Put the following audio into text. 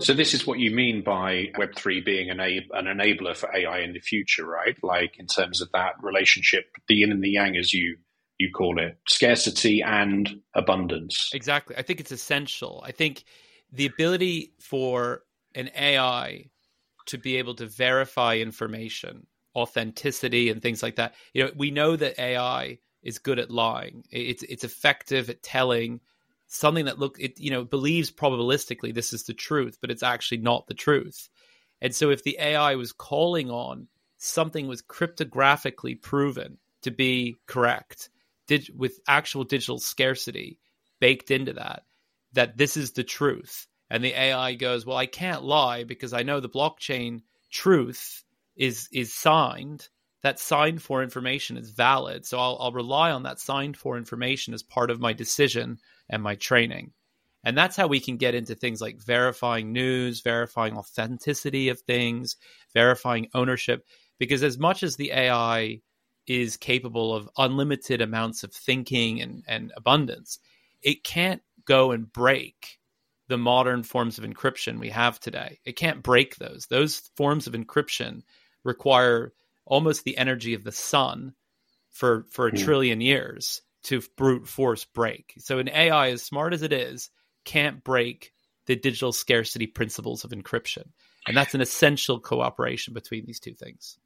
So this is what you mean by Web3 being an, an enabler for AI in the future, right? Like in terms of that relationship, the yin and the yang, as you you call it, scarcity and abundance. Exactly. I think it's essential. I think the ability for an AI to be able to verify information, authenticity, and things like that. You know, we know that AI is good at lying. It's it's effective at telling something that look it you know believes probabilistically this is the truth, but it's actually not the truth. And so if the AI was calling on something was cryptographically proven to be correct, did with actual digital scarcity baked into that, that this is the truth. And the AI goes, Well, I can't lie because I know the blockchain truth is is signed. That signed for information is valid. So I'll, I'll rely on that signed for information as part of my decision and my training. And that's how we can get into things like verifying news, verifying authenticity of things, verifying ownership. Because as much as the AI is capable of unlimited amounts of thinking and, and abundance, it can't go and break the modern forms of encryption we have today. It can't break those. Those forms of encryption require almost the energy of the sun for for a mm. trillion years to brute force break. So an AI, as smart as it is, can't break the digital scarcity principles of encryption. And that's an essential cooperation between these two things.